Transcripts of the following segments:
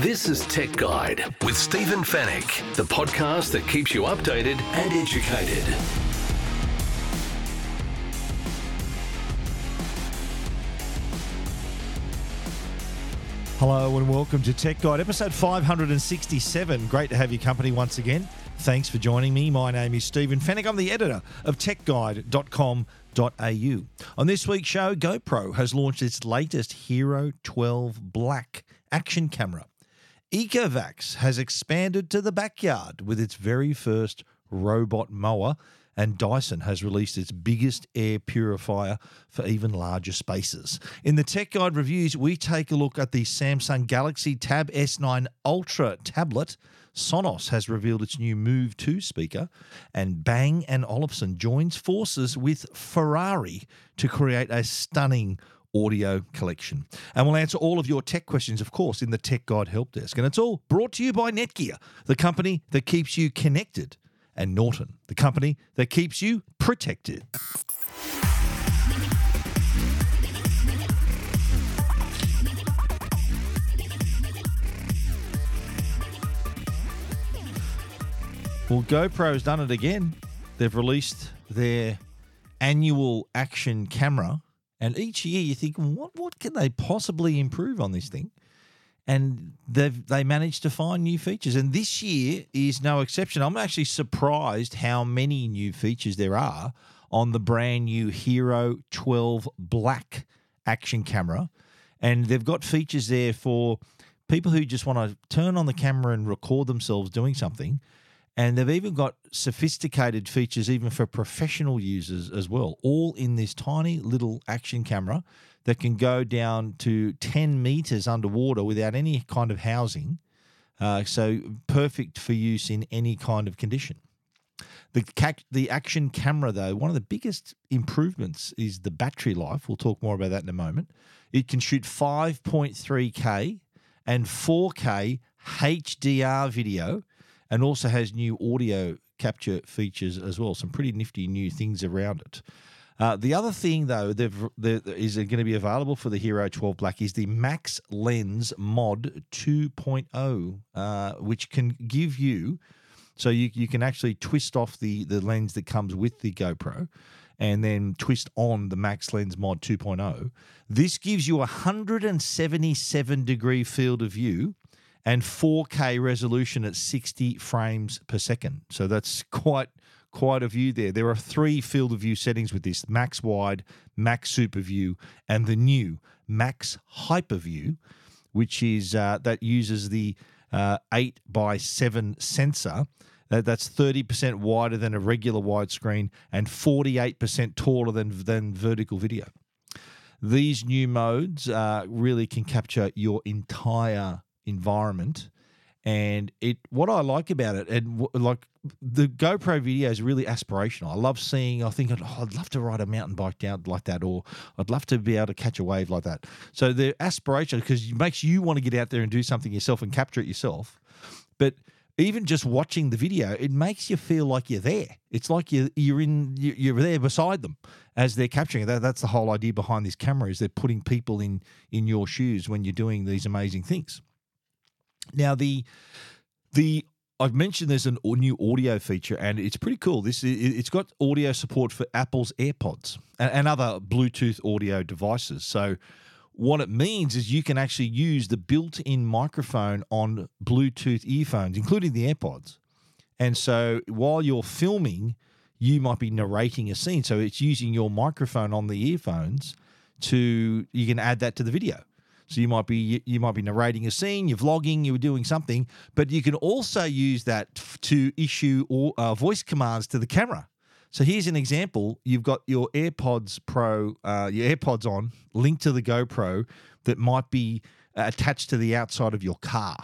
This is Tech Guide with Stephen Fenech, the podcast that keeps you updated and educated. Hello and welcome to Tech Guide, episode 567. Great to have your company once again. Thanks for joining me. My name is Stephen Fenech. I'm the editor of techguide.com.au. On this week's show, GoPro has launched its latest Hero 12 Black action camera. Ecovacs has expanded to the backyard with its very first robot mower, and Dyson has released its biggest air purifier for even larger spaces. In the Tech Guide reviews, we take a look at the Samsung Galaxy Tab S9 Ultra tablet. Sonos has revealed its new Move 2 speaker, and Bang and Olufsen joins forces with Ferrari to create a stunning audio collection. And we'll answer all of your tech questions, of course, in the Tech Guide Help Desk. And it's all brought to you by Netgear, the company that keeps you connected, and Norton, the company that keeps you protected. Well, GoPro's done it again. They've released their annual action camera, and each year you think, what what can they possibly improve on this thing? And they've they managed to find new features, and this year is no exception. I'm actually surprised how many new features there are on the brand new Hero 12 Black action camera, and they've got features there for people who just want to turn on the camera and record themselves doing something. And they've even got sophisticated features even for professional users as well, all in this tiny little action camera that can go down to 10 meters underwater without any kind of housing. Uh, so perfect for use in any kind of condition. The, ca- the action camera, though, one of the biggest improvements is the battery life. We'll talk more about that in a moment. It can shoot 5.3K and 4K HDR video and also has new audio capture features as well. Some pretty nifty new things around it. Uh, the other thing, though, there is going to be available for the Hero 12 Black is the Max Lens Mod 2.0, uh, which can give you, so you, you can actually twist off the, the lens that comes with the GoPro and then twist on the Max Lens Mod 2.0. This gives you a 177 degree field of view and 4K resolution at 60 frames per second. So that's quite quite a view there. There are three field of view settings with this: max wide, max super view, and the new max hyper view, which is uh, that uses the uh, eight by seven sensor. That, that's 30% wider than a regular widescreen and 48% taller than, than vertical video. These new modes uh, really can capture your entire environment and it what I like about it and w- like the GoPro video is really aspirational. I love seeing. I think oh, I'd love to ride a mountain bike down like that, or I'd love to be able to catch a wave like that. So the aspiration because it makes you want to get out there and do something yourself and capture it yourself. But even just watching the video, it makes you feel like you're there. It's like you're you're in you're there beside them as they're capturing it. That, that's the whole idea behind this camera is they're putting people in in your shoes when you're doing these amazing things. Now the the I've mentioned there's a new audio feature and it's pretty cool. This it's got audio support for Apple's AirPods and, and other Bluetooth audio devices. So what it means is you can actually use the built-in microphone on Bluetooth earphones, including the AirPods. And so while you're filming, you might be narrating a scene. So it's using your microphone on the earphones to you can add that to the video. So you might be you might be narrating a scene, you're vlogging, you're doing something, but you can also use that to issue all, uh, voice commands to the camera. So here's an example: you've got your AirPods Pro, uh, your AirPods on, linked to the GoPro that might be uh, attached to the outside of your car.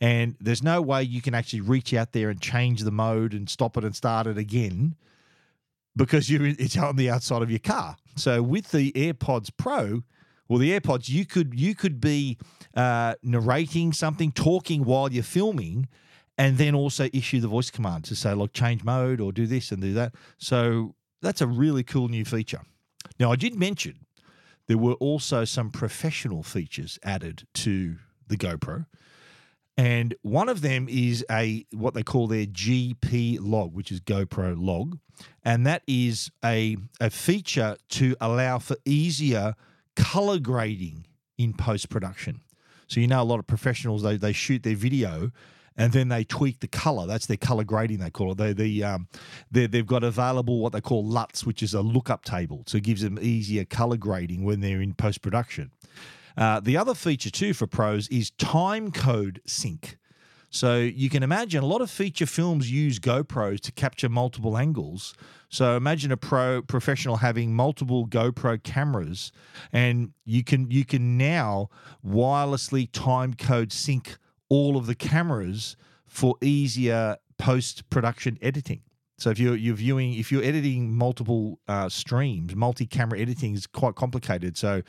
And there's no way you can actually reach out there and change the mode and stop it and start it again because you it's on the outside of your car. So with the AirPods Pro, well, the AirPods, you could you could be uh, narrating something, talking while you're filming, and then also issue the voice command to say, like, change mode or do this and do that. So that's a really cool new feature. Now, I did mention there were also some professional features added to the GoPro. And one of them is a what they call their GP log, which is GoPro log, and that is a a feature to allow for easier color grading in post production. So you know a lot of professionals they they shoot their video and then they tweak the color. That's their color grading they call it. They the um they they've got available what they call LUTs, which is a lookup table, so it gives them easier color grading when they're in post production. Uh, the other feature too for pros is time code sync. So you can imagine a lot of feature films use GoPros to capture multiple angles. So imagine a pro professional having multiple GoPro cameras, and you can you can now wirelessly time code sync all of the cameras for easier post production editing. So if you're you're viewing if you're editing multiple uh, streams, multi camera editing is quite complicated. So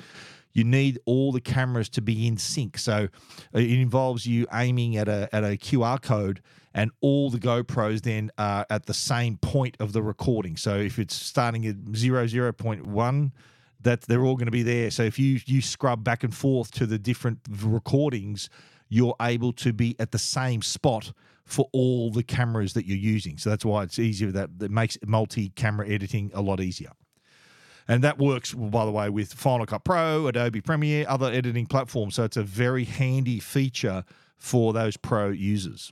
you need all the cameras to be in sync. So uh, it involves you aiming at a at a QR code, and all the GoPros then are at the same point of the recording. So if it's starting at zero zero point one, that they're all going to be there. So if you you scrub back and forth to the different recordings, you're able to be at the same spot for all the cameras that you're using. So that's why it's easier. That that makes multi-camera editing a lot easier. And that works, by the way, with Final Cut Pro, Adobe Premiere, other editing platforms. So it's a very handy feature for those pro users.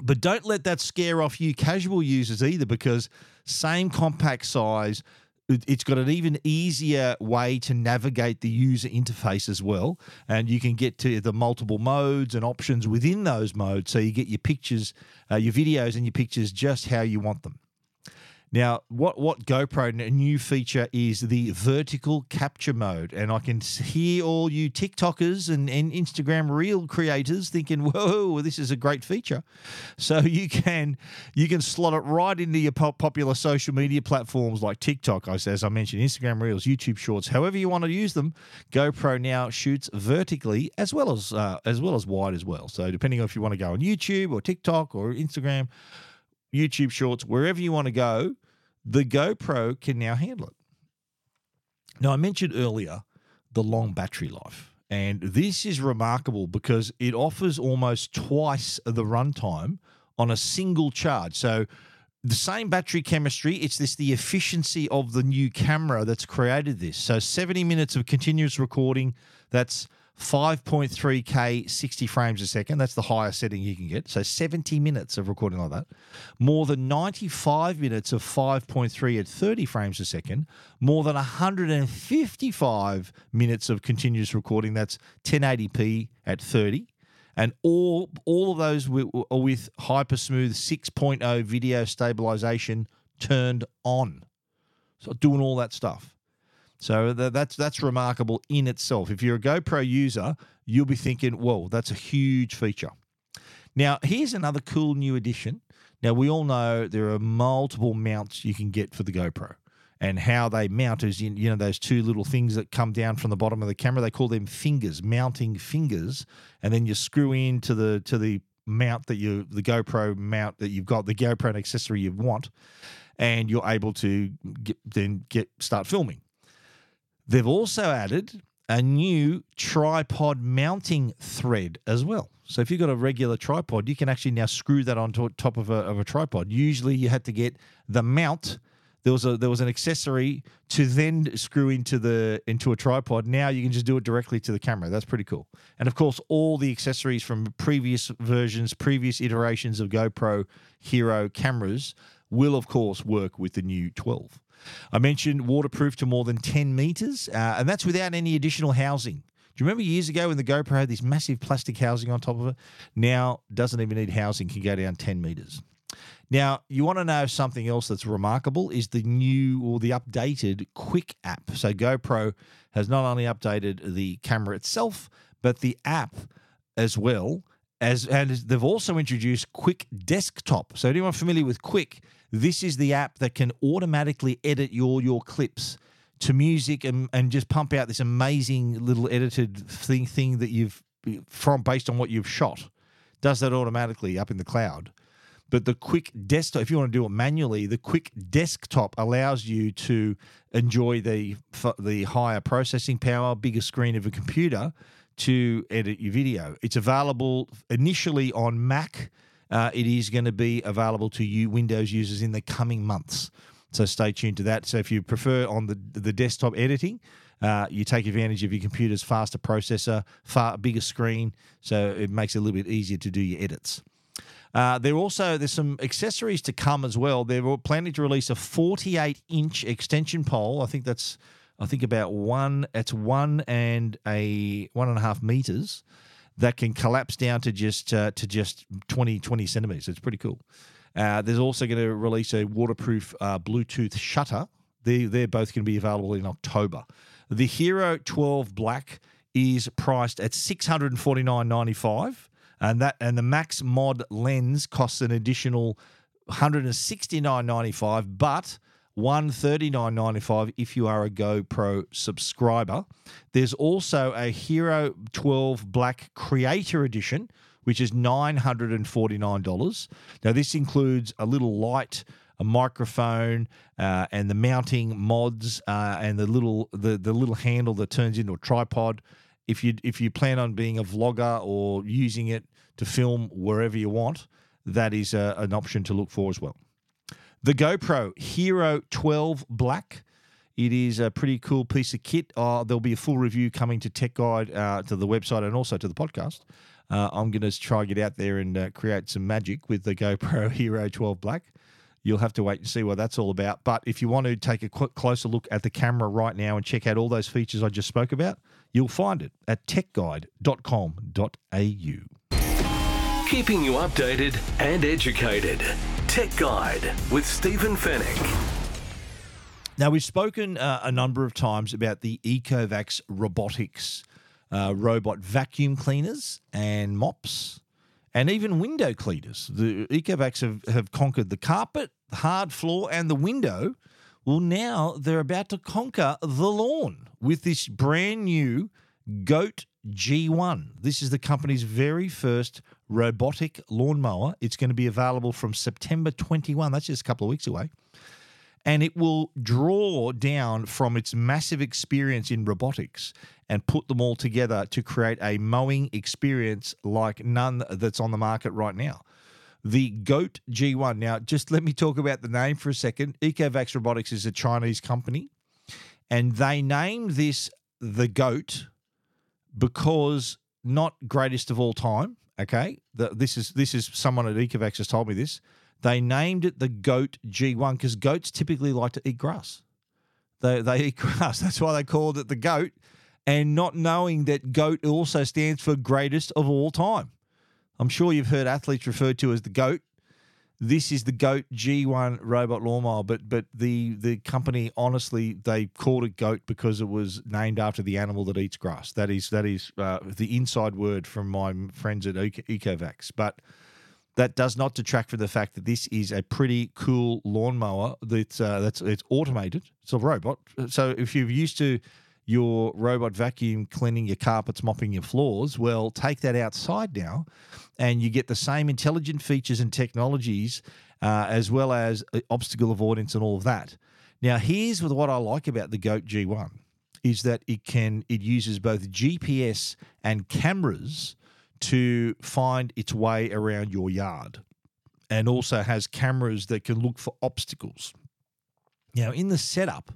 But don't let that scare off you casual users either, because same compact size, it's got an even easier way to navigate the user interface as well. And you can get to the multiple modes and options within those modes. So you get your pictures, uh, your videos, and your pictures just how you want them. Now, what what GoPro a new feature is the vertical capture mode, and I can hear all you TikTokers and, and Instagram reel creators thinking, "Whoa, this is a great feature!" So you can you can slot it right into your pop- popular social media platforms like TikTok, as I mentioned, Instagram Reels, YouTube Shorts, however you want to use them. GoPro now shoots vertically as well as uh, as well as wide as well. So depending on if you want to go on YouTube or TikTok or Instagram YouTube Shorts, wherever you want to go, the GoPro can now handle it. Now, I mentioned earlier the long battery life, and this is remarkable because it offers almost twice the runtime on a single charge. So, the same battery chemistry, it's this the efficiency of the new camera that's created this. So, 70 minutes of continuous recording, that's 5.3K 60 frames a second. That's the highest setting you can get. So 70 minutes of recording like that. More than 95 minutes of 5.3 at 30 frames a second. More than 155 minutes of continuous recording. That's 1080p at 30. And all all of those are with Hypersmooth 6.0 video stabilization turned on. So doing all that stuff. So that's that's remarkable in itself. If you're a GoPro user, you'll be thinking, "Whoa, that's a huge feature." Now, here's another cool new addition. Now, we all know there are multiple mounts you can get for the GoPro, and how they mount is you know those two little things that come down from the bottom of the camera. They call them fingers, mounting fingers, and then you screw into the to the mount that you the GoPro mount that you've got, the GoPro accessory you want, and you're able to get, then get start filming. They've also added a new tripod mounting thread as well. So if you've got a regular tripod, you can actually now screw that onto top of a, of a tripod. Usually you had to get the mount. There was a there was an accessory to then screw into the into a tripod. Now you can just do it directly to the camera. That's pretty cool. And of course, all the accessories from previous versions, previous iterations of GoPro Hero cameras will of course work with the new 12. I mentioned waterproof to more than 10 meters, uh, and that's without any additional housing. Do you remember years ago when the GoPro had this massive plastic housing on top of it? Now doesn't even need housing, can go down 10 meters. Now, you want to know something else that's remarkable is the new or the updated Quik app. So GoPro has not only updated the camera itself, but the app as well as and they've also introduced Quik Desktop. So anyone familiar with Quik, this is the app that can automatically edit your your clips to music and, and just pump out this amazing little edited thing thing that you've from based on what you've shot. Does that automatically up in the cloud. But the Quik desktop, if you want to do it manually, the Quik desktop allows you to enjoy the the higher processing power, bigger screen of a computer to edit your video. It's available initially on Mac. Uh, it is going to be available to you Windows users in the coming months. So stay tuned to that. So if you prefer on the the desktop editing, uh, you take advantage of your computer's faster processor, far bigger screen, so it makes it a little bit easier to do your edits. Uh, there also there's some accessories to come as well. They're planning to release a 48 inch extension pole. I think that's I think about one. It's one and a one and a half meters that can collapse down to just uh, to just 20 20 centimeters. It's pretty cool. Uh, there's also going to release a waterproof uh, Bluetooth shutter. They they're both going to be available in October. The Hero 12 Black is priced at 649.95 and that and the max mod lens costs an additional 169.95 but 139.95 if you are a GoPro subscriber. There's also a Hero 12 Black Creator Edition which is $949. Now this includes a little light a microphone, uh, and the mounting mods, uh, and the little the the little handle that turns into a tripod if you if you plan on being a vlogger or using it to film wherever you want, that is a, an option to look for as well. The GoPro Hero 12 Black. It is a pretty cool piece of kit. Uh, there'll be a full review coming to Tech Guide, uh, to the website, and also to the podcast. Uh, I'm going to try get out there and uh, create some magic with the GoPro Hero 12 Black. You'll have to wait and see what that's all about. But if you want to take a closer look at the camera right now and check out all those features I just spoke about, You'll find it at techguide.com.au. Keeping you updated and educated. Tech Guide with Stephen Fenech. Now, we've spoken uh, a number of times about the Ecovacs robotics uh, robot vacuum cleaners and mops and even window cleaners. The Ecovacs have, have conquered the carpet, the hard floor, and the window well, now they're about to conquer the lawn with this brand new Goat G1. This is the company's very first robotic lawnmower. It's going to be available from September 21. That's just a couple of weeks away. And it will draw down from its massive experience in robotics and put them all together to create a mowing experience like none that's on the market right now the GOAT G1. Now, just let me talk about the name for a second. Ecovacs Robotics is a Chinese company, and they named this the GOAT because not greatest of all time. Okay, the, this is this is someone at Ecovacs has told me this. They named it the Goat G1 because goats typically like to eat grass. They they eat grass. That's why they called it the goat, and not knowing that goat also stands for greatest of all time. I'm sure you've heard athletes referred to as the GOAT. This is the GOAT G1 robot lawnmower, but but the the company honestly they called it GOAT because it was named after the animal that eats grass. That is that is uh, the inside word from my friends at Ecovacs. But that does not detract from the fact that this is a pretty cool lawnmower. That's uh, that's it's automated. It's a robot. So if you're used to your robot vacuum cleaning your carpets, mopping your floors. Well, take that outside now, and you get the same intelligent features and technologies, uh, as well as uh, obstacle avoidance and all of that. Now, here's what I like about the Goat G1 is that it can it uses both GPS and cameras to find its way around your yard, and also has cameras that can look for obstacles. Now, in the setup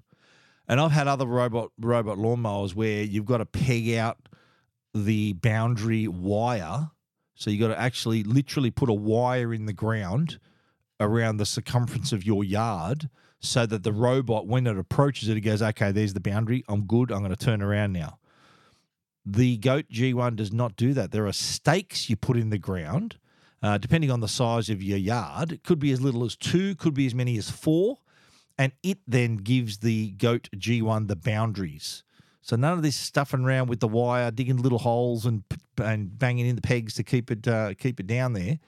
and I've had other robot robot lawnmowers where you've got to peg out the boundary wire. So you've got to actually literally put a wire in the ground around the circumference of your yard so that the robot, when it approaches it, it goes, okay, there's the boundary. I'm good. I'm going to turn around now. The Goat G1 does not do that. There are stakes you put in the ground, uh, depending on the size of your yard. It could be as little as two, could be as many as four and it then gives the goat G1 the boundaries. So none of this stuffing around with the wire, digging little holes and and banging in the pegs to keep it uh, keep it down there.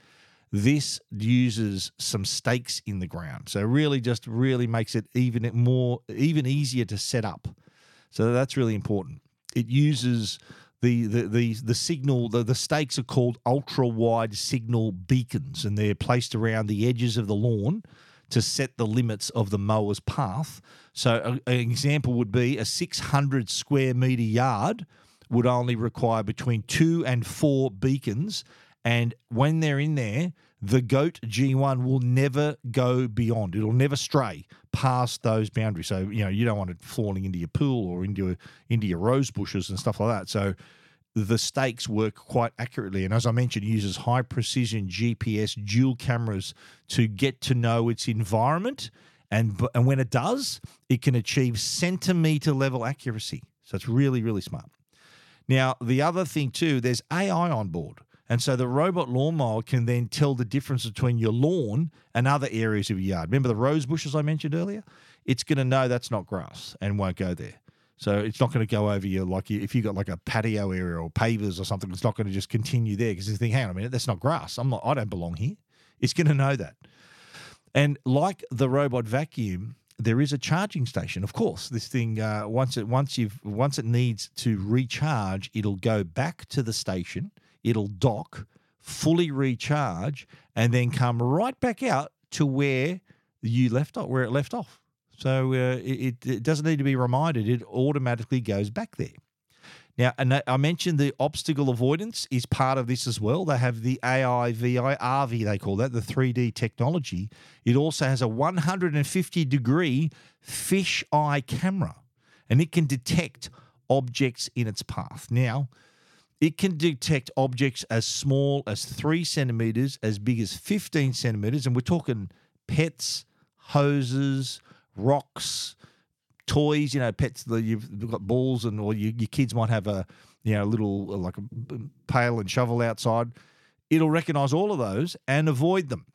This uses some stakes in the ground, so really just really makes it even more even easier to set up. So that's really important. It uses the the the, the signal the, the stakes are called ultra wide signal beacons, and they're placed around the edges of the lawn to set the limits of the mower's path. So, a, an example would be a 600 square meter yard would only require between two and four beacons. And when they're in there, the GOAT G1 will never go beyond. It'll never stray past those boundaries. So, you know, you don't want it falling into your pool or into, into your rose bushes and stuff like that. So, the stakes work quite accurately. And as I mentioned, uses high precision GPS dual cameras to get to know its environment. And, and when it does, it can achieve centimeter level accuracy. So it's really, really smart. Now, the other thing too, there's AI on board. And so the robot lawnmower can then tell the difference between your lawn and other areas of your yard. Remember the rose bushes I mentioned earlier? It's going to know that's not grass and won't go there. So it's not going to go over you like if you got like a patio area or pavers or something. It's not going to just continue there because you think, hang on a minute, that's not grass. I'm not. I don't belong here. It's going to know that. And like the robot vacuum, there is a charging station. Of course, this thing uh, once it once you've once it needs to recharge, it'll go back to the station. It'll dock, fully recharge, and then come right back out to where you left off, where it left off. So uh, it, it doesn't need to be reminded; it automatically goes back there. Now, and I mentioned the obstacle avoidance is part of this as well. They have the AI, VI, RV, they call that, the 3D technology. It also has a 150 degree fish eye camera, and it can detect objects in its path. Now, it can detect objects as small as three centimeters, as big as 15 centimeters, and we're talking pets, hoses, rocks, toys, you know, pets that you've got balls and or you, your kids might have a you know little like a pail and shovel outside. It'll recognize all of those and avoid them.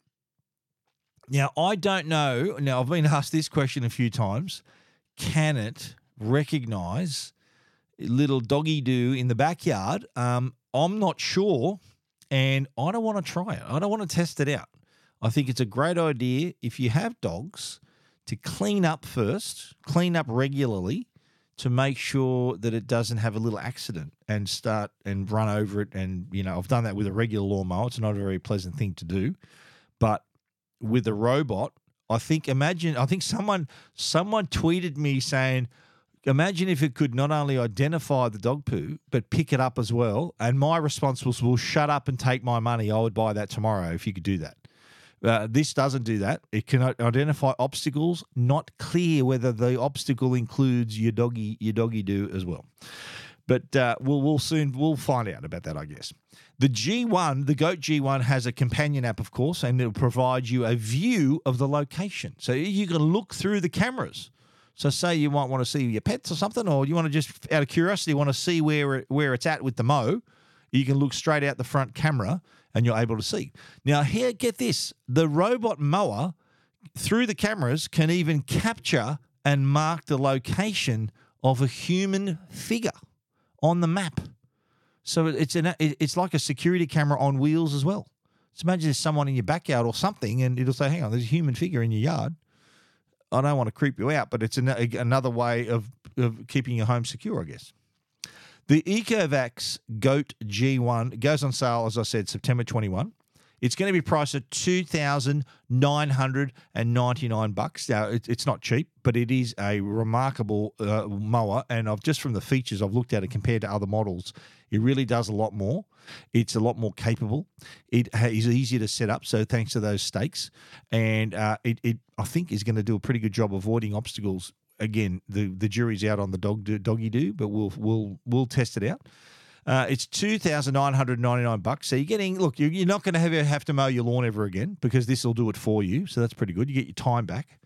Now, I don't know. Now, I've been asked this question a few times. Can it recognize little doggy do in the backyard? Um, I'm not sure, and I don't want to try it. I don't want to test it out. I think it's a great idea if you have dogs to clean up first, clean up regularly to make sure that it doesn't have a little accident and start and run over it. And, you know, I've done that with a regular lawnmower. It's not a very pleasant thing to do. But with a robot, I think imagine I think someone someone tweeted me saying, imagine if it could not only identify the dog poo, but pick it up as well. And my response was, well, shut up and take my money. I would buy that tomorrow if you could do that. Uh, this doesn't do that. It can identify obstacles, not clear whether the obstacle includes your doggy your doggy do as well. But uh, we'll we'll soon we'll find out about that, I guess. The G1, the Goat G1 has a companion app, of course, and it'll provide you a view of the location. So you can look through the cameras. So say you might want to see your pets or something, or you want to just out of curiosity want to see where it, where it's at with the mo, You can look straight out the front camera and you're able to see. Now, here, get this the robot mower through the cameras can even capture and mark the location of a human figure on the map. So it's an it's like a security camera on wheels as well. So imagine there's someone in your backyard or something, and it'll say, "Hang on, there's a human figure in your yard." I don't want to creep you out, but it's an, another way of, of keeping your home secure, I guess. The Ecovacs Goat G1 goes on sale, as I said, September 21. It's going to be priced at two thousand nine hundred and ninety nine bucks. Now it's not cheap, but it is a remarkable uh, mower. And I've just from the features I've looked at it compared to other models, it really does a lot more. It's a lot more capable. It is easier to set up, so thanks to those stakes, and uh, it, it I think is going to do a pretty good job avoiding obstacles again, the the jury's out on the dog do, doggy do, but we'll we'll we'll test it out. Uh, it's two thousand nine hundred ninety nine bucks. So you're getting look. You're, you're not going to have have to mow your lawn ever again because this will do it for you. So that's pretty good. You get your time back.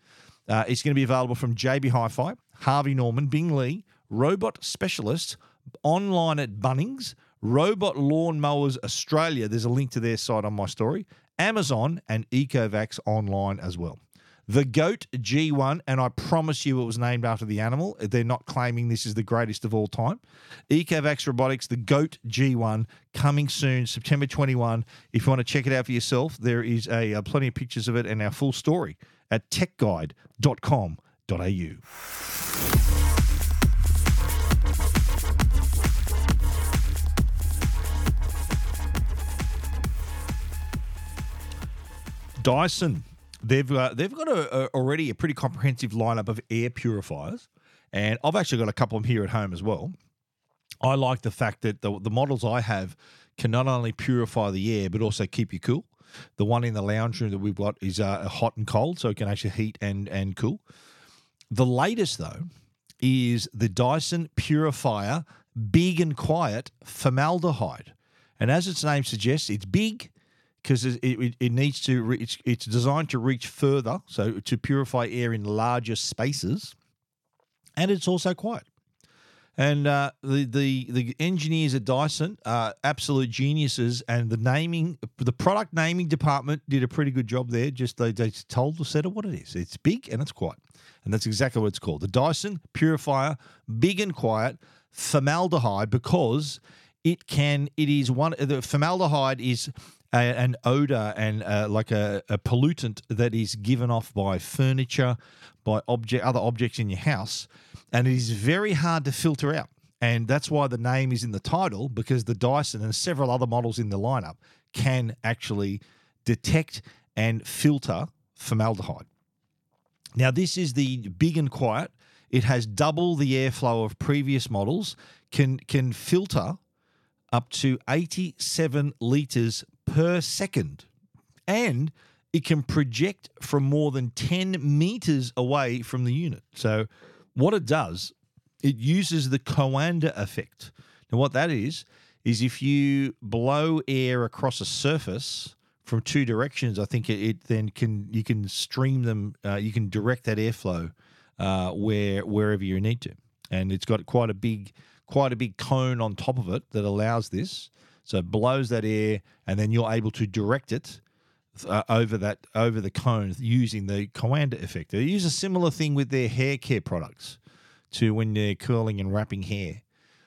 Uh, it's going to be available from JB Hi-Fi, Harvey Norman, Bing Lee, Robot Specialist, online at Bunnings, Robot Lawn Mowers Australia. There's a link to their site on my story. Amazon and Ecovacs online as well. The GOAT G1, and I promise you it was named after the animal. They're not claiming this is the greatest of all time. Ecovacs Robotics, the GOAT G1, coming soon, September 21. If you want to check it out for yourself, there is a, a plenty of pictures of it and our full story at techguide.com.au. Dyson they've uh, they've got a, a, already a pretty comprehensive lineup of air purifiers, and I've actually got a couple of them here at home as well. I like the fact that the, the models I have can not only purify the air but also keep you cool. The one in the lounge room that we've got is uh, hot and cold, so it can actually heat and and cool. The latest though is the Dyson Purifier Big and Quiet Formaldehyde, and as its name suggests, it's big because it, it, it, needs to re- it's, it's designed to reach further, so to purify air in larger spaces, and it's also quiet. And uh, the, the the engineers at Dyson are absolute geniuses, and the naming, the product naming department did a pretty good job there. Just they, they told the setter what it is. It's big and it's quiet, and that's exactly what it's called. The Dyson Purifier, big and quiet, formaldehyde because it can. It is one. The formaldehyde is a, an odor and uh, like a, a pollutant that is given off by furniture, by object other objects in your house and it is very hard to filter out. And that's why the name is in the title because the Dyson and several other models in the lineup can actually detect and filter formaldehyde. Now, this is the big and quiet. It has double the airflow of previous models, can, can filter up to 87 litres per second, and it can project from more than 10 meters away from the unit. So, what it does, it uses the Coanda effect. Now, what that is, is if you blow air across a surface from two directions, I think it, it then can you can stream them, uh, you can direct that airflow uh, where wherever you need to, and it's got quite a big quite a big cone on top of it that allows this. So it blows that air, and then you're able to direct it uh, over that over the cone using the Coanda effect. They use a similar thing with their hair care products to when they're curling and wrapping hair.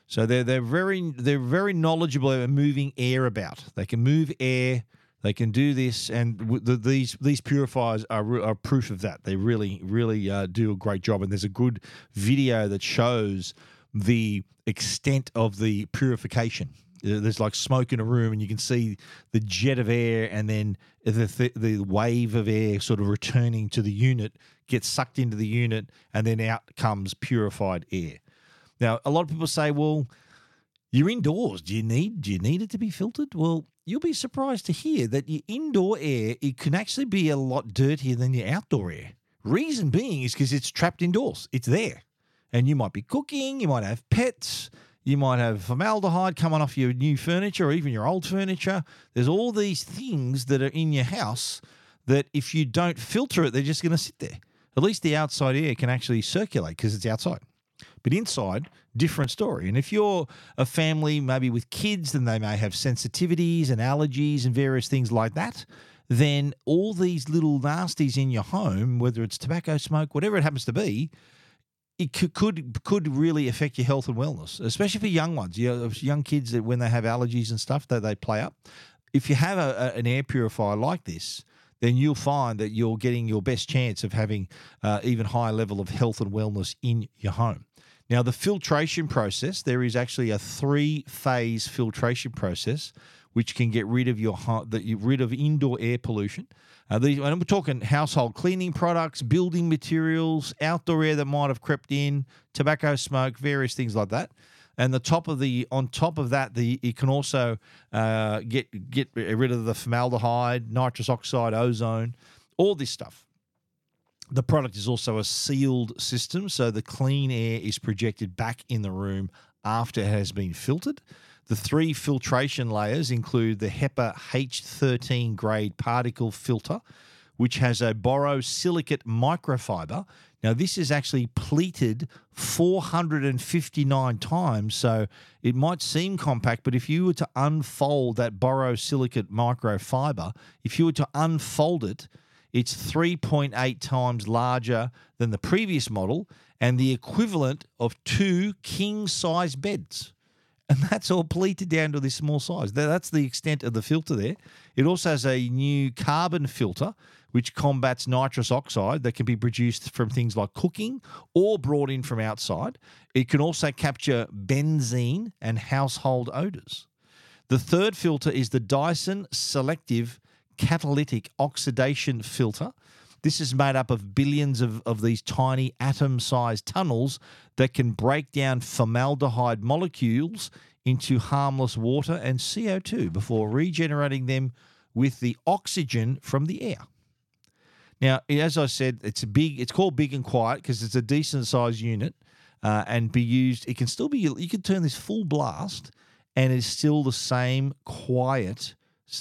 So they're they're very they're very knowledgeable at moving air about. They can move air. They can do this, and the, these these purifiers are, are proof of that. They really really uh, do a great job. And there's a good video that shows the extent of the purification there's like smoke in a room and you can see the jet of air and then the, th- the wave of air sort of returning to the unit gets sucked into the unit and then out comes purified air. Now a lot of people say well you're indoors. Do you need do you need it to be filtered? Well you'll be surprised to hear that your indoor air it can actually be a lot dirtier than your outdoor air. Reason being is because it's trapped indoors. It's there. And you might be cooking you might have pets you might have formaldehyde coming off your new furniture or even your old furniture. There's all these things that are in your house that if you don't filter it, they're just going to sit there. At least the outside air can actually circulate because it's outside. But inside, different story. And if you're a family, maybe with kids, then they may have sensitivities and allergies and various things like that. Then all these little nasties in your home, whether it's tobacco smoke, whatever it happens to be, it could, could really affect your health and wellness, especially for young ones. You know, young kids that when they have allergies and stuff that they play up. If you have a, a, an air purifier like this, then you'll find that you're getting your best chance of having uh, even higher level of health and wellness in your home. Now, the filtration process, there is actually a three phase filtration process which can get rid of your that rid of indoor air pollution. Uh, these, and we're talking household cleaning products, building materials, outdoor air that might have crept in, tobacco smoke, various things like that. And the top of the on top of that, the you can also uh, get get rid of the formaldehyde, nitrous oxide, ozone, all this stuff. The product is also a sealed system, so the clean air is projected back in the room after it has been filtered. The three filtration layers include the HEPA H13 grade particle filter, which has a borosilicate microfiber. Now, this is actually pleated 459 times, so it might seem compact, but if you were to unfold that borosilicate microfiber, if you were to unfold it, it's 3.8 times larger than the previous model and the equivalent of two king size beds and that's all pleated down to this small size. That's the extent of the filter there. It also has a new carbon filter which combats nitrous oxide that can be produced from things like cooking or brought in from outside. It can also capture benzene and household odors. The third filter is the Dyson Selective catalytic oxidation filter. This is made up of billions of, of these tiny atom sized tunnels that can break down formaldehyde molecules into harmless water and CO2 before regenerating them with the oxygen from the air. Now, as I said, it's big. It's called big and quiet because it's a decent sized unit, uh, and be used. It can still be. You can turn this full blast, and it's still the same quiet.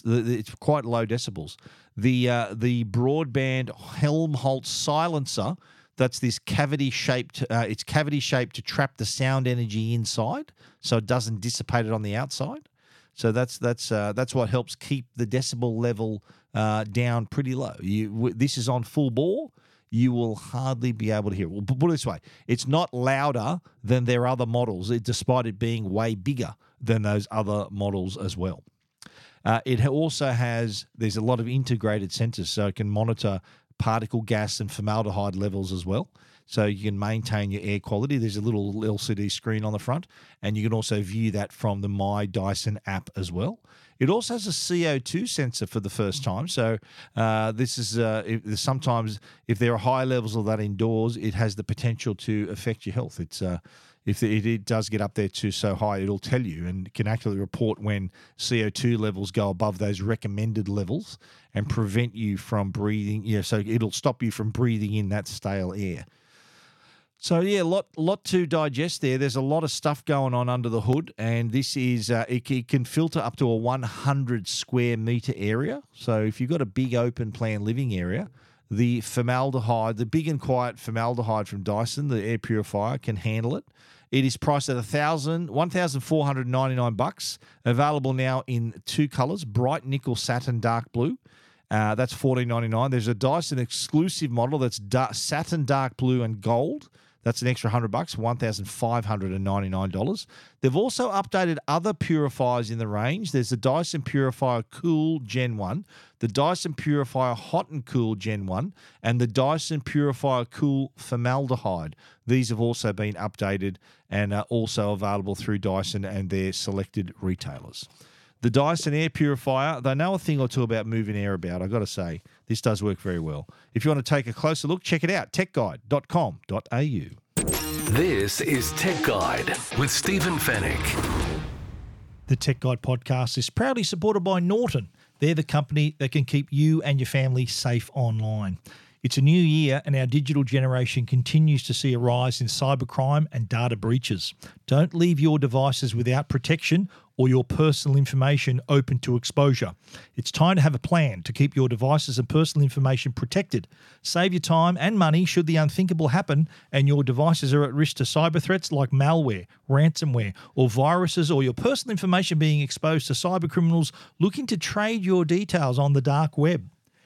It's quite low decibels. The uh, the broadband Helmholtz silencer. That's this cavity shaped. Uh, it's cavity shaped to trap the sound energy inside, so it doesn't dissipate it on the outside. So that's that's uh, that's what helps keep the decibel level uh, down pretty low. You w- this is on full bore. You will hardly be able to hear. Well, put it this way: it's not louder than their other models, despite it being way bigger than those other models as well. Uh, it also has there's a lot of integrated sensors, so it can monitor particle gas and formaldehyde levels as well. So you can maintain your air quality. There's a little LCD screen on the front, and you can also view that from the My Dyson app as well. It also has a CO2 sensor for the first time. So uh, this is uh, sometimes if there are high levels of that indoors, it has the potential to affect your health. It's uh, if it, does get up there to so high, it'll tell you and can actually report when CO2 levels go above those recommended levels and prevent you from breathing. Yeah, so it'll stop you from breathing in that stale air. So yeah, lot lot to digest there. There's a lot of stuff going on under the hood, and this is uh, it, it, can filter up to a 100 square meter area. So if you've got a big open plan living area, the formaldehyde, the big and quiet formaldehyde from Dyson, the air purifier, can handle it. It is priced at a thousand, one thousand four hundred ninety nine bucks. Available now in two colors: bright nickel satin dark blue. Uh, that's fourteen ninety nine. There's a Dyson exclusive model that's da- satin dark blue and gold. That's an extra hundred bucks, one thousand five hundred and ninety nine dollars. They've also updated other purifiers in the range. There's the Dyson Purifier Cool Gen One, the Dyson Purifier Hot and Cool Gen One, and the Dyson Purifier Cool Formaldehyde. These have also been updated and are also available through Dyson and their selected retailers. The Dyson air purifier, they know a thing or two about moving air about. I've got to say, this does work very well. If you want to take a closer look, check it out techguide.com.au. This is Tech Guide with Stephen Fenech. The Tech Guide podcast is proudly supported by Norton. They're the company that can keep you and your family safe online. It's a new year, and our digital generation continues to see a rise in cybercrime and data breaches. Don't leave your devices without protection or your personal information open to exposure. It's time to have a plan to keep your devices and personal information protected. Save your time and money should the unthinkable happen and your devices are at risk to cyber threats like malware, ransomware, or viruses, or your personal information being exposed to cyber criminals looking to trade your details on the dark web.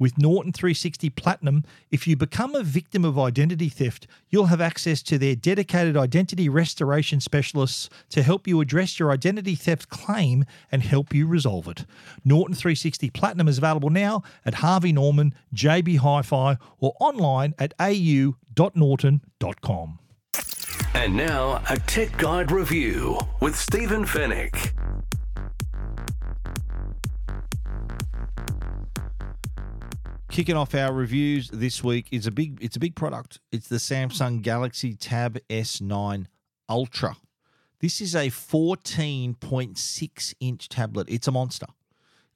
With Norton 360 Platinum, if you become a victim of identity theft, you'll have access to their dedicated identity restoration specialists to help you address your identity theft claim and help you resolve it. Norton 360 Platinum is available now at Harvey Norman, JB Hi Fi, or online at au.norton.com. And now, a Tech Guide review with Stephen Fenech. Kicking off our reviews this week is a big it's a big product. It's the Samsung Galaxy Tab S9 Ultra. This is a 14.6 inch tablet. It's a monster.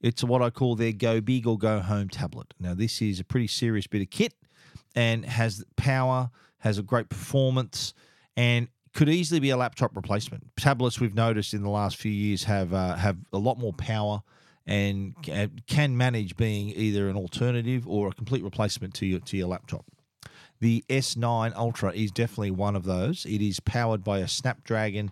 It's what I call their go big or go home tablet. Now this is a pretty serious bit of kit and has power, has a great performance and could easily be a laptop replacement. Tablets we've noticed in the last few years have uh, have a lot more power and can manage being either an alternative or a complete replacement to your to your laptop. The S9 Ultra is definitely one of those. It is powered by a Snapdragon,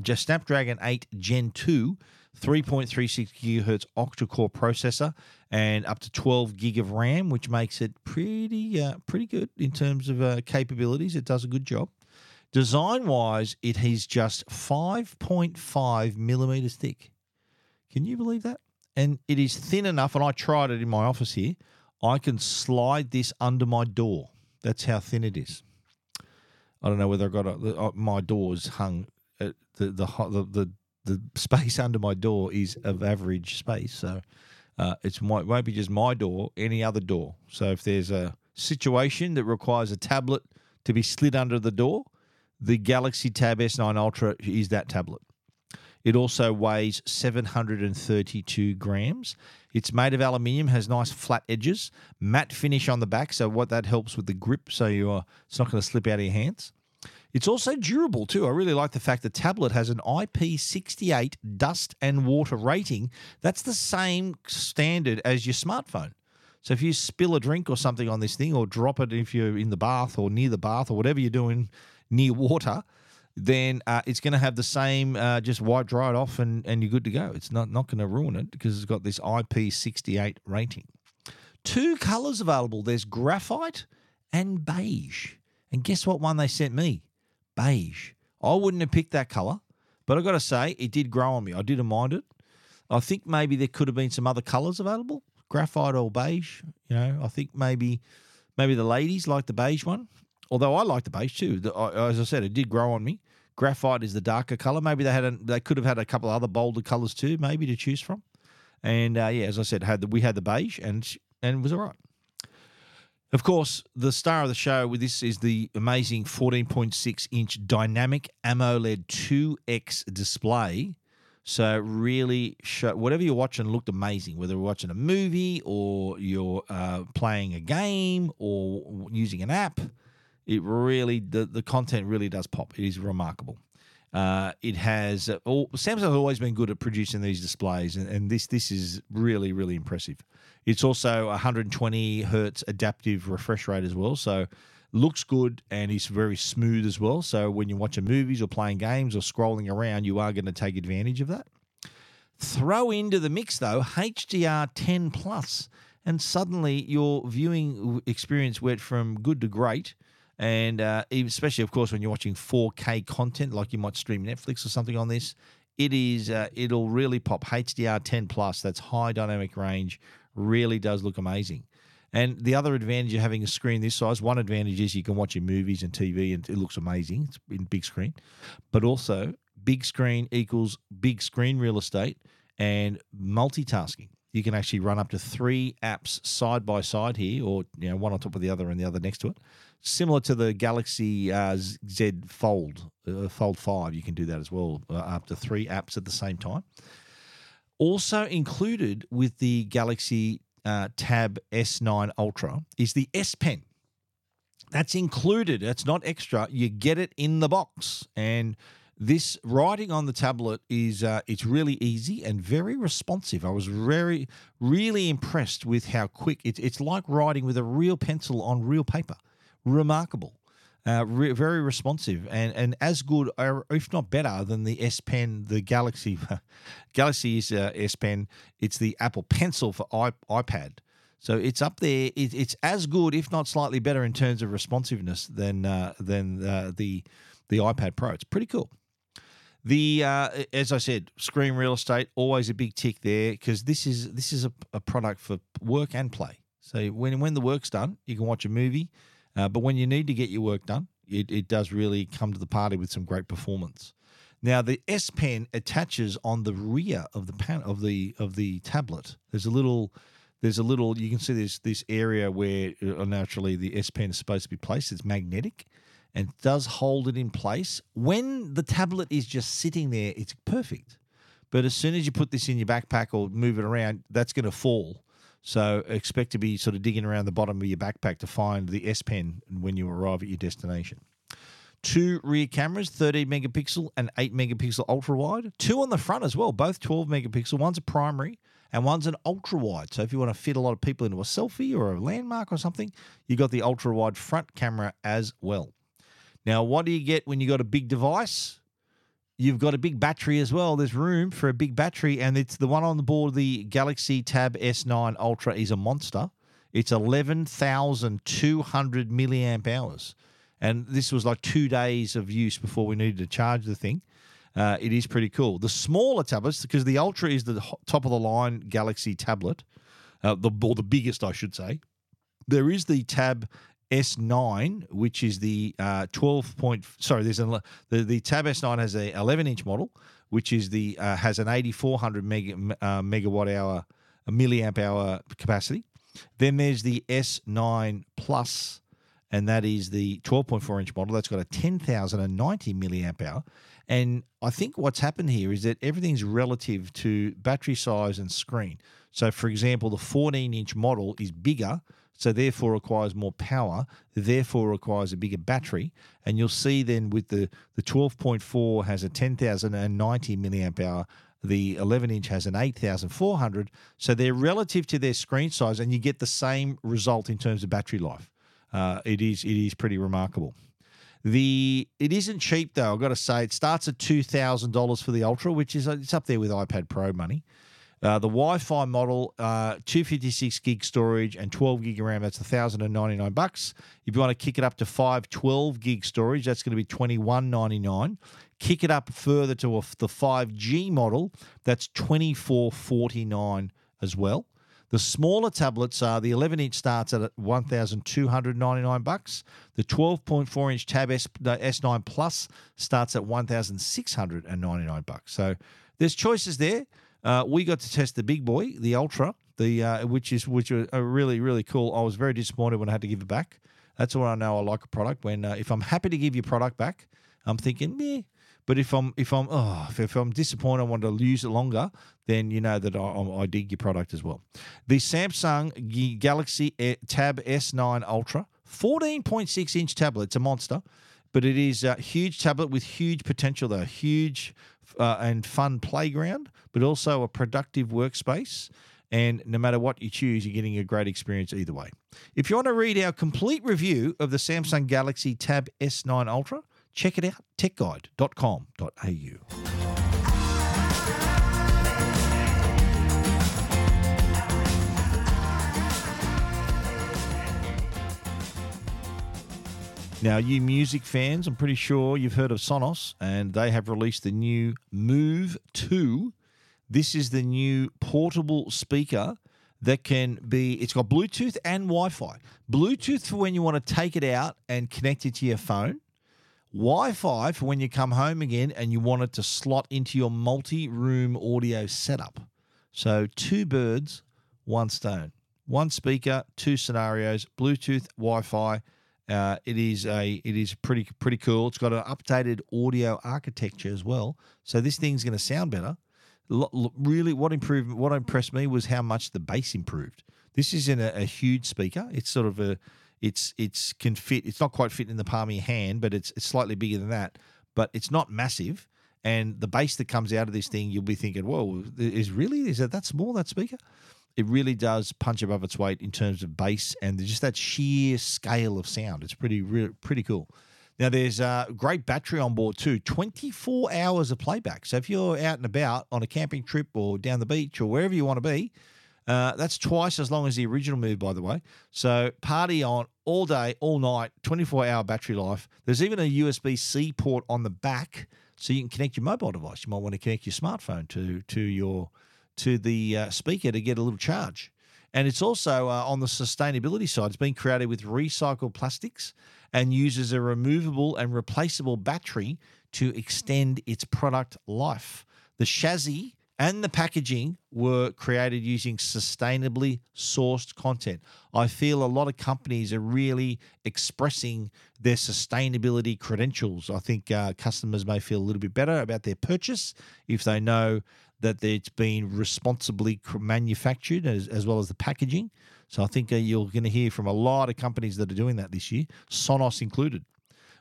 just Snapdragon 8 Gen 2, 3.36 gigahertz octa-core processor, and up to 12 gig of RAM, which makes it pretty uh, pretty good in terms of uh, capabilities. It does a good job. Design wise, it is just 5.5 millimeters thick. Can you believe that? And it is thin enough, and I tried it in my office here. I can slide this under my door. That's how thin it is. I don't know whether I got a, uh, my doors hung. At the, the the the the space under my door is of average space, so uh, it's my, it won't be just my door, any other door. So if there's a situation that requires a tablet to be slid under the door, the Galaxy Tab S9 Ultra is that tablet. It also weighs 732 grams. It's made of aluminium, has nice flat edges, matte finish on the back. So what that helps with the grip, so you are it's not going to slip out of your hands. It's also durable too. I really like the fact the tablet has an IP68 dust and water rating. That's the same standard as your smartphone. So if you spill a drink or something on this thing, or drop it if you're in the bath or near the bath or whatever you're doing near water, then uh, it's going to have the same. Uh, just wipe, dry it off, and and you're good to go. It's not not going to ruin it because it's got this IP68 rating. Two colors available. There's graphite and beige. And guess what one they sent me? Beige. I wouldn't have picked that color, but I've got to say it did grow on me. I didn't mind it. I think maybe there could have been some other colors available, graphite or beige. You know, I think maybe maybe the ladies like the beige one. Although I like the beige too. As I said, it did grow on me. Graphite is the darker color. Maybe they had a, they could have had a couple other bolder colors too, maybe to choose from. And uh, yeah, as I said, had the, we had the beige and and it was all right. Of course, the star of the show with this is the amazing 14.6 inch dynamic AMOLED 2X display. So really, show, whatever you're watching looked amazing. Whether you're watching a movie or you're uh, playing a game or using an app, it really the, the content really does pop. It is remarkable. Uh, it has uh, all Samsung has always been good at producing these displays, and, and this this is really really impressive. It's also 120 hertz adaptive refresh rate as well, so looks good and is very smooth as well. So when you're watching movies or playing games or scrolling around, you are going to take advantage of that. Throw into the mix though HDR 10 plus, and suddenly your viewing experience went from good to great and uh, especially of course when you're watching 4K content, like you might stream Netflix or something on this, it is uh, it'll really pop HDR 10 plus. That's high dynamic range. Really does look amazing. And the other advantage of having a screen this size, one advantage is you can watch your movies and TV, and it looks amazing. It's in big screen, but also big screen equals big screen real estate and multitasking you can actually run up to three apps side by side here, or you know one on top of the other and the other next to it. Similar to the Galaxy uh, Z Fold, uh, Fold Five, you can do that as well, uh, up to three apps at the same time. Also included with the Galaxy uh, Tab S9 Ultra is the S Pen. That's included. That's not extra. You get it in the box, and this writing on the tablet is uh, it's really easy and very responsive. I was very really impressed with how quick it's. It's like writing with a real pencil on real paper. Remarkable. Uh, re- very responsive and, and as good, or if not better, than the S Pen, the Galaxy. Galaxy is uh, S Pen. It's the Apple Pencil for iPad. So it's up there. It, it's as good, if not slightly better, in terms of responsiveness than uh, than uh, the the iPad Pro. It's pretty cool. The uh, as I said, screen real estate always a big tick there because this is this is a, a, product for work and play. So when when the work's done, you can watch a movie, uh, but when you need to get your work done, it, it does really come to the party with some great performance. Now the S Pen attaches on the rear of the pan of the of the tablet. There's a little there's a little you can see this this area where uh, naturally the S Pen is supposed to be placed. It's magnetic and does hold it in place. When the tablet is just sitting there, it's perfect. But as soon as you put this in your backpack or move it around, that's going to fall. So expect to be sort of digging around the bottom of your backpack to find the S Pen when you arrive at your destination. Two rear cameras, 13 megapixel and 8 megapixel ultra wide. Two on the front as well, both 12 megapixel. One's a primary and one's an ultra wide. So if you want to fit a lot of people into a selfie or a landmark or something, you got the ultra wide front camera as well. Now, what do you get when you got a big device? You've got a big battery as well. There's room for a big battery, and it's the one on the board. The Galaxy Tab S9 Ultra is a monster. It's 11,200 milliamp hours. And this was like two days of use before we needed to charge the thing. Uh, it is pretty cool. The smaller tablets, because the Ultra is the top of the line Galaxy tablet, uh, the or the biggest, I should say. There is the Tab S9, which is the uh, 12 point. Sorry, there's a the, the Tab S9 has a 11 inch model, which is the uh, has an 8400 mega, uh, megawatt hour, milliamp hour capacity. Then there's the S9 Plus, and that is the 12.4 inch model. That's got a 10,090 milliamp hour. And I think what's happened here is that everything's relative to battery size and screen. So, for example, the 14 inch model is bigger, so therefore requires more power, therefore requires a bigger battery. And you'll see then with the, the 12.4 has a 10,090 milliamp hour. The 11 inch has an 8,400. So they're relative to their screen size, and you get the same result in terms of battery life. Uh, it is it is pretty remarkable. The it isn't cheap though. I've got to say it starts at two thousand dollars for the Ultra, which is it's up there with iPad Pro money. Uh, the Wi-Fi model, uh, 256 gig storage and 12 gig of RAM. That's 1,099 bucks. If you want to kick it up to 512 gig storage, that's going to be 21.99. Kick it up further to a, the 5G model, that's 24.49 as well. The smaller tablets are the 11 inch starts at 1,299 bucks. The 12.4 inch Tab S, the S9 Plus starts at 1,699 bucks. So there's choices there. Uh, we got to test the big boy, the Ultra, the uh, which is which are really really cool. I was very disappointed when I had to give it back. That's when I know I like a product. When uh, if I'm happy to give your product back, I'm thinking meh. But if I'm if I'm oh if, if I'm disappointed, I want to use it longer, then you know that I, I dig your product as well. The Samsung Galaxy Tab S9 Ultra, 14.6 inch tablet. It's a monster, but it is a huge tablet with huge potential. Though huge uh, and fun playground, but also a productive workspace. And no matter what you choose, you're getting a great experience either way. If you want to read our complete review of the Samsung Galaxy Tab S9 Ultra, check it out techguide.com.au. Now, you music fans, I'm pretty sure you've heard of Sonos, and they have released the new Move 2. This is the new portable speaker that can be, it's got Bluetooth and Wi Fi. Bluetooth for when you want to take it out and connect it to your phone. Wi Fi for when you come home again and you want it to slot into your multi room audio setup. So, two birds, one stone. One speaker, two scenarios, Bluetooth, Wi Fi. Uh, it is a it is pretty pretty cool. It's got an updated audio architecture as well, so this thing's going to sound better. Lo- really, what improved what impressed me was how much the bass improved. This isn't a, a huge speaker. It's sort of a it's it's can fit. It's not quite fit in the palm of your hand, but it's it's slightly bigger than that. But it's not massive. And the bass that comes out of this thing, you'll be thinking, "Whoa, is really is that that small that speaker?" It really does punch above its weight in terms of bass and just that sheer scale of sound. It's pretty re- pretty cool. Now there's a great battery on board too. 24 hours of playback. So if you're out and about on a camping trip or down the beach or wherever you want to be, uh, that's twice as long as the original move, by the way. So party on all day, all night, 24 hour battery life. There's even a USB C port on the back, so you can connect your mobile device. You might want to connect your smartphone to to your to the uh, speaker to get a little charge. And it's also uh, on the sustainability side. It's been created with recycled plastics and uses a removable and replaceable battery to extend its product life. The chassis and the packaging were created using sustainably sourced content. I feel a lot of companies are really expressing their sustainability credentials. I think uh, customers may feel a little bit better about their purchase if they know that it's been responsibly manufactured as, as well as the packaging. So I think uh, you're going to hear from a lot of companies that are doing that this year, Sonos included.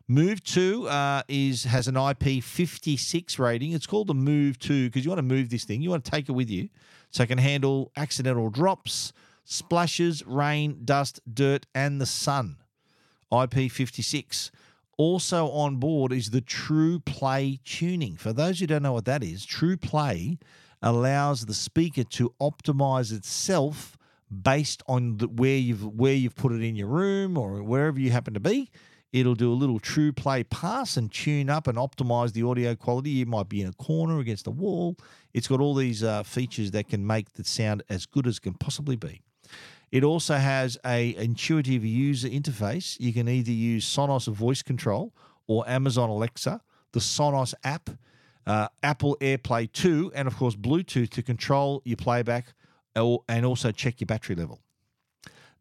Move 2 uh, is has an IP56 rating. It's called the Move 2 because you want to move this thing. You want to take it with you so it can handle accidental drops, splashes, rain, dust, dirt, and the sun. IP56. Also on board is the Trueplay tuning. For those who don't know what that is, Trueplay allows the speaker to optimize itself based on the, where you've where you've put it in your room or wherever you happen to be. It'll do a little Trueplay pass and tune up and optimize the audio quality. You might be in a corner against the wall. It's got all these uh, features that can make the sound as good as can possibly be. It also has a intuitive user interface. You can either use Sonos voice control or Amazon Alexa, the Sonos app, uh, Apple AirPlay 2, and of course Bluetooth to control your playback and also check your battery level.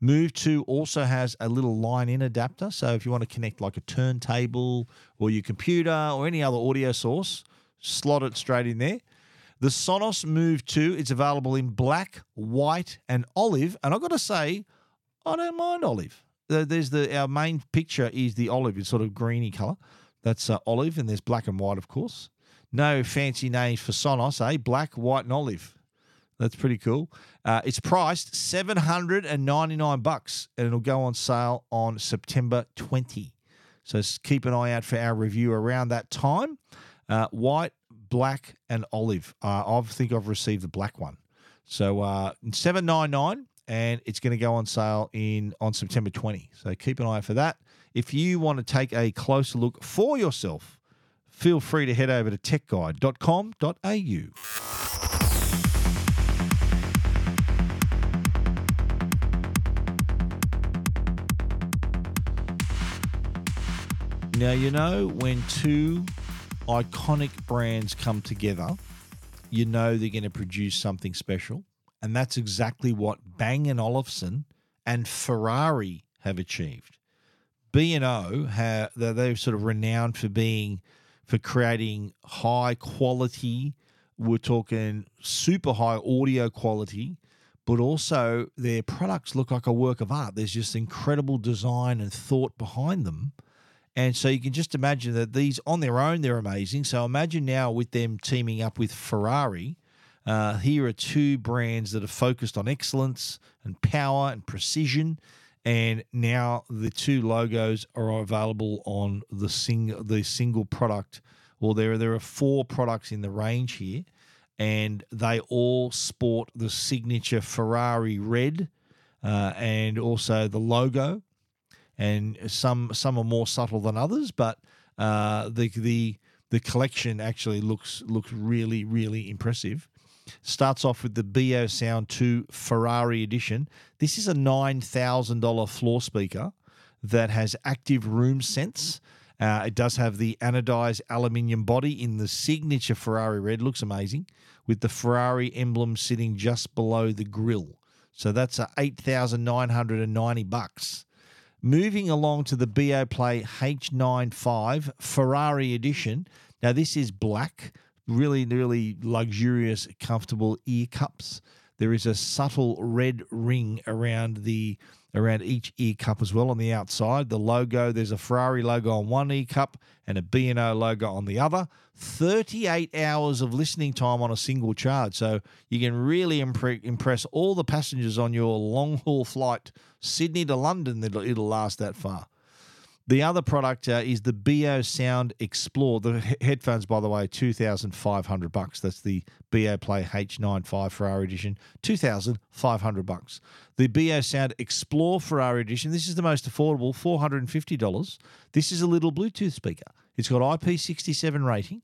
Move 2 also has a little line in adapter. So if you want to connect like a turntable or your computer or any other audio source, slot it straight in there. The Sonos Move 2 is available in black, white, and olive. And I've got to say, I don't mind olive. There's the our main picture is the olive. It's sort of greeny color. That's uh, olive, and there's black and white, of course. No fancy names for Sonos, eh? Black, white, and olive. That's pretty cool. Uh, it's priced seven hundred and ninety nine bucks, and it'll go on sale on September twenty. So keep an eye out for our review around that time. Uh, white, black, and olive. Uh, I think I've received the black one. So uh, seven nine nine, and it's going to go on sale in on September twenty. So keep an eye out for that. If you want to take a closer look for yourself, feel free to head over to techguide.com.au. Now, you know, when two iconic brands come together, you know they're going to produce something special. And that's exactly what Bang & Olufsen and Ferrari have achieved. B&O, they're sort of renowned for being, for creating high quality, we're talking super high audio quality, but also their products look like a work of art. There's just incredible design and thought behind them. And so you can just imagine that these on their own, they're amazing. So imagine now with them teaming up with Ferrari. Uh, here are two brands that are focused on excellence and power and precision. And now the two logos are available on the sing the single product. Well, there there are four products in the range here, and they all sport the signature Ferrari red, uh, and also the logo and some some are more subtle than others, but uh, the the the collection actually looks looks really really impressive. Starts off with the Beosound 2 Ferrari edition. This is a nine thousand dollar floor speaker that has active room sense. Uh, it does have the anodized aluminium body in the signature Ferrari red. Looks amazing, with the Ferrari emblem sitting just below the grill. So that's a eight thousand nine hundred and ninety bucks. Moving along to the Beoplay H95 Ferrari edition. Now, this is black, really, really luxurious, comfortable ear cups. There is a subtle red ring around the around each ear cup as well on the outside. The logo, there's a Ferrari logo on one ear cup and a B&O logo on the other. 38 hours of listening time on a single charge. So you can really impre- impress all the passengers on your long haul flight, Sydney to London, it'll, it'll last that far. The other product uh, is the Beosound Explore. The he- headphones, by the way, two thousand five hundred bucks. That's the Beoplay H95 Ferrari Edition, two thousand five hundred bucks. The Beosound Explore Ferrari Edition. This is the most affordable, four hundred and fifty dollars. This is a little Bluetooth speaker. It's got IP67 rating.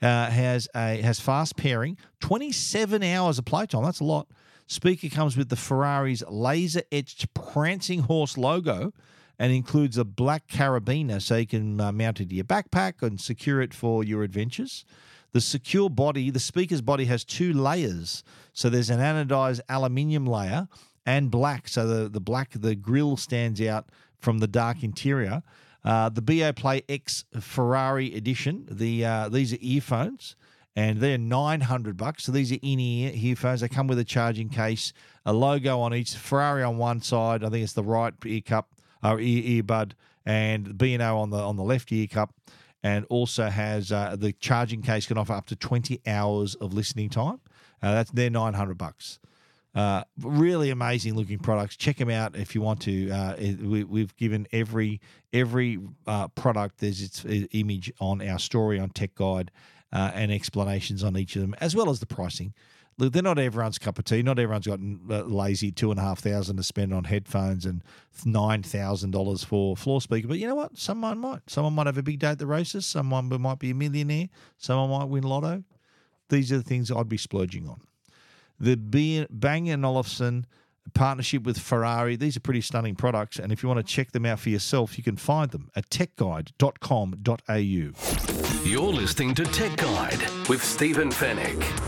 Uh, has a has fast pairing, 27 hours of playtime. That's a lot. Speaker comes with the Ferrari's laser etched prancing horse logo and includes a black carabiner so you can uh, mount it to your backpack and secure it for your adventures. The secure body, the speaker's body has two layers. So there's an anodized aluminium layer and black. So the, the black, the grill stands out from the dark interior. Uh, the Beoplay EX Ferrari edition, the uh, these are earphones and they're 900 bucks. So these are in-ear earphones. They come with a charging case, a logo on each, Ferrari on one side. I think it's the right ear cup, uh, ear, earbud and B&O on the on the left ear cup, and also has uh, the charging case can offer up to 20 hours of listening time. Uh, that's they're 900 bucks. Uh, really amazing looking products. Check them out if you want to. Uh, we, have given every every uh, product there's its uh, image on our story on Tech Guide uh, and explanations on each of them, as well as the pricing. look, they're not everyone's cup of tea. Not everyone's got uh, lazy two and a half thousand to spend on headphones and nine thousand dollars for floor speaker. But you know what? Someone might. Someone might have a big day at the races. Someone might be a millionaire. Someone might win lotto. These are the things I'd be splurging on. The Bang and Olufsen partnership with Ferrari. These are pretty stunning products, and if you want to check them out for yourself, you can find them at techguide.com.au. You're listening to Tech Guide with Stephen Fenech.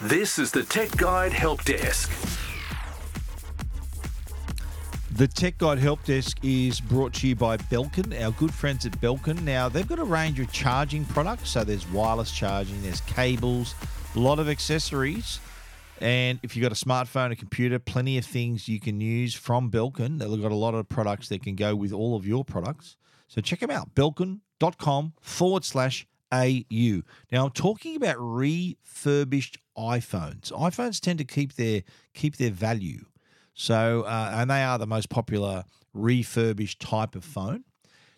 This is the Tech Guide Help Desk. The Tech Guide Help Desk is brought to you by Belkin, our good friends at Belkin. Now, they've got a range of charging products. So there's wireless charging, there's cables, a lot of accessories. And if you've got a smartphone, a computer, plenty of things you can use from Belkin. They've got a lot of products that can go with all of your products. So check them out, belkin.com forward slash AU. Now I'm talking about refurbished iPhones. iPhones tend to keep their keep their value. So uh, and they are the most popular refurbished type of phone.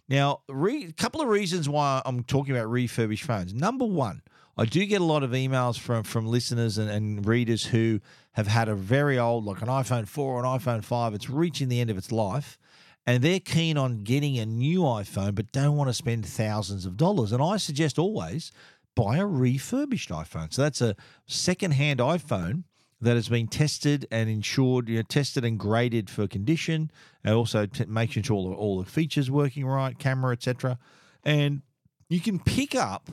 Now, a couple of reasons why I'm talking about refurbished phones. Number one, I do get a lot of emails from from listeners and, and readers who have had a very old, like an iPhone 4 or an iPhone 5. It's reaching the end of its life and they're keen on getting a new iPhone but don't want to spend thousands of dollars. And I suggest always buy a refurbished iPhone. So that's a second-hand iPhone that has been tested and insured, you know, tested and graded for condition, and also t- making sure all the, all the features working right, camera, etc. And you can pick up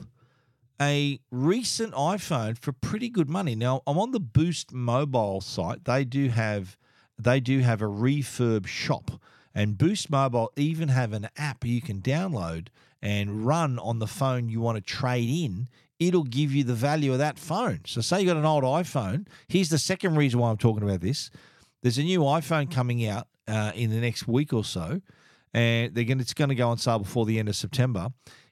a recent iPhone for pretty good money. Now, I'm on the Boost mobile site. They do have they do have a refurb shop and Boost Mobile even have an app you can download and run on the phone you want to trade in. It'll give you the value of that phone. So, say you got an old iPhone. Here's the second reason why I'm talking about this. There's a new iPhone coming out uh, in the next week or so, and they're going it's going to go on sale before the end of September.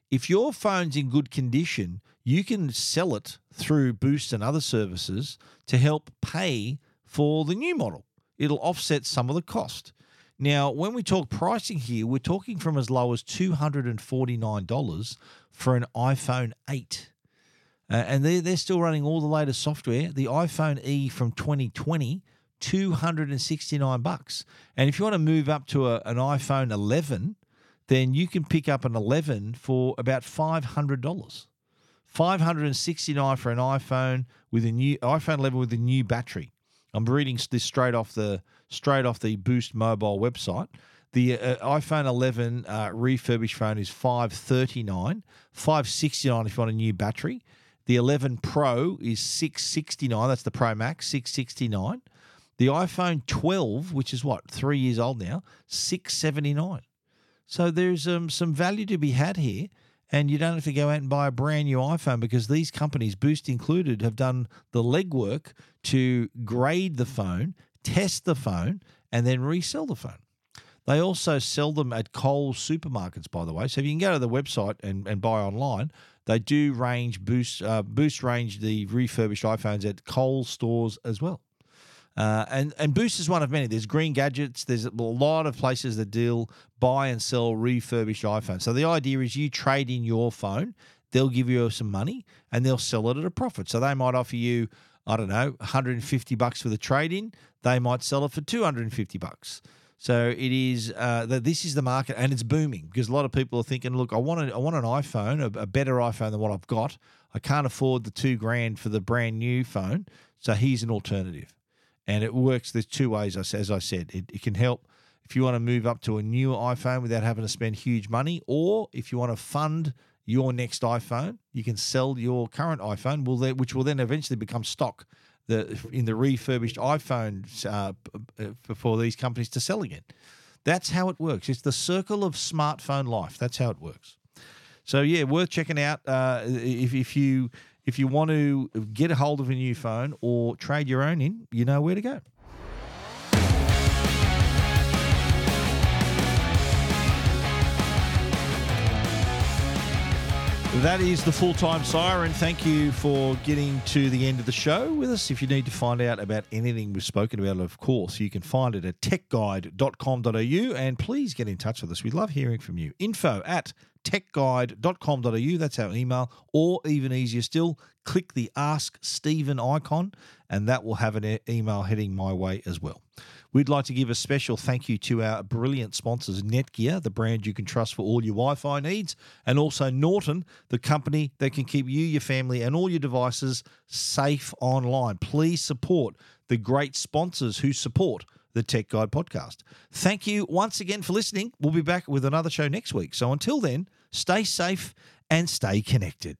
If your phone's in good condition, you can sell it through Boost and other services to help pay for the new model. It'll offset some of the cost. Now, when we talk pricing here, we're talking from as low as $249 for an iPhone 8. Uh, and they're, they're still running all the latest software. The iPhone E from 2020, 269 bucks. And if you want to move up to a, an iPhone 11, then you can pick up an 11 for about $500. 569 for an iPhone with a new iPhone 11 with a new battery. I'm reading this straight off the straight off the Boost mobile website. The uh, iPhone 11 uh, refurbished phone is 539, 569 if you want a new battery. The 11 Pro is 669. That's the Pro Max, 669. The iPhone 12, which is what three years old now, 679. So there's um, some value to be had here and you don't have to go out and buy a brand new iPhone because these companies, Boost included, have done the legwork to grade the phone, test the phone, and then resell the phone. They also sell them at Coles supermarkets, by the way. So if you can go to the website and, and buy online, they do range Boost uh, Boost range the refurbished iPhones at Coles stores as well. Uh, and and Boost is one of many. There's Green Gadgets. There's a lot of places that deal buy and sell refurbished iPhones. So the idea is you trade in your phone, they'll give you some money, and they'll sell it at a profit. So they might offer you, I don't know, 150 bucks for the trade in. They might sell it for 250 bucks. So it is uh, that this is the market, and it's booming because a lot of people are thinking, look, I want a, I want an iPhone, a, a better iPhone than what I've got. I can't afford the two grand for the brand new phone, so here's an alternative and it works. There's two ways, as I said. It, it can help if you want to move up to a new iPhone without having to spend huge money, or if you want to fund your next iPhone, you can sell your current iPhone, will then, which will then eventually become stock the in the refurbished iPhones uh, for these companies to sell again. That's how it works. It's the circle of smartphone life. That's how it works. So yeah, worth checking out. Uh, if if you if you want to get a hold of a new phone or trade your own in, you know where to go. That is the full time siren. Thank you for getting to the end of the show with us. If you need to find out about anything we've spoken about, of course, you can find it at techguide.com.au and please get in touch with us. We love hearing from you. Info at techguide.com.au. That's our email. Or even easier still, click the Ask Stephen icon and that will have an email heading my way as well. We'd like to give a special thank you to our brilliant sponsors, Netgear, the brand you can trust for all your Wi Fi needs, and also Norton, the company that can keep you, your family, and all your devices safe online. Please support the great sponsors who support the Tech Guide podcast. Thank you once again for listening. We'll be back with another show next week. So until then, stay safe and stay connected.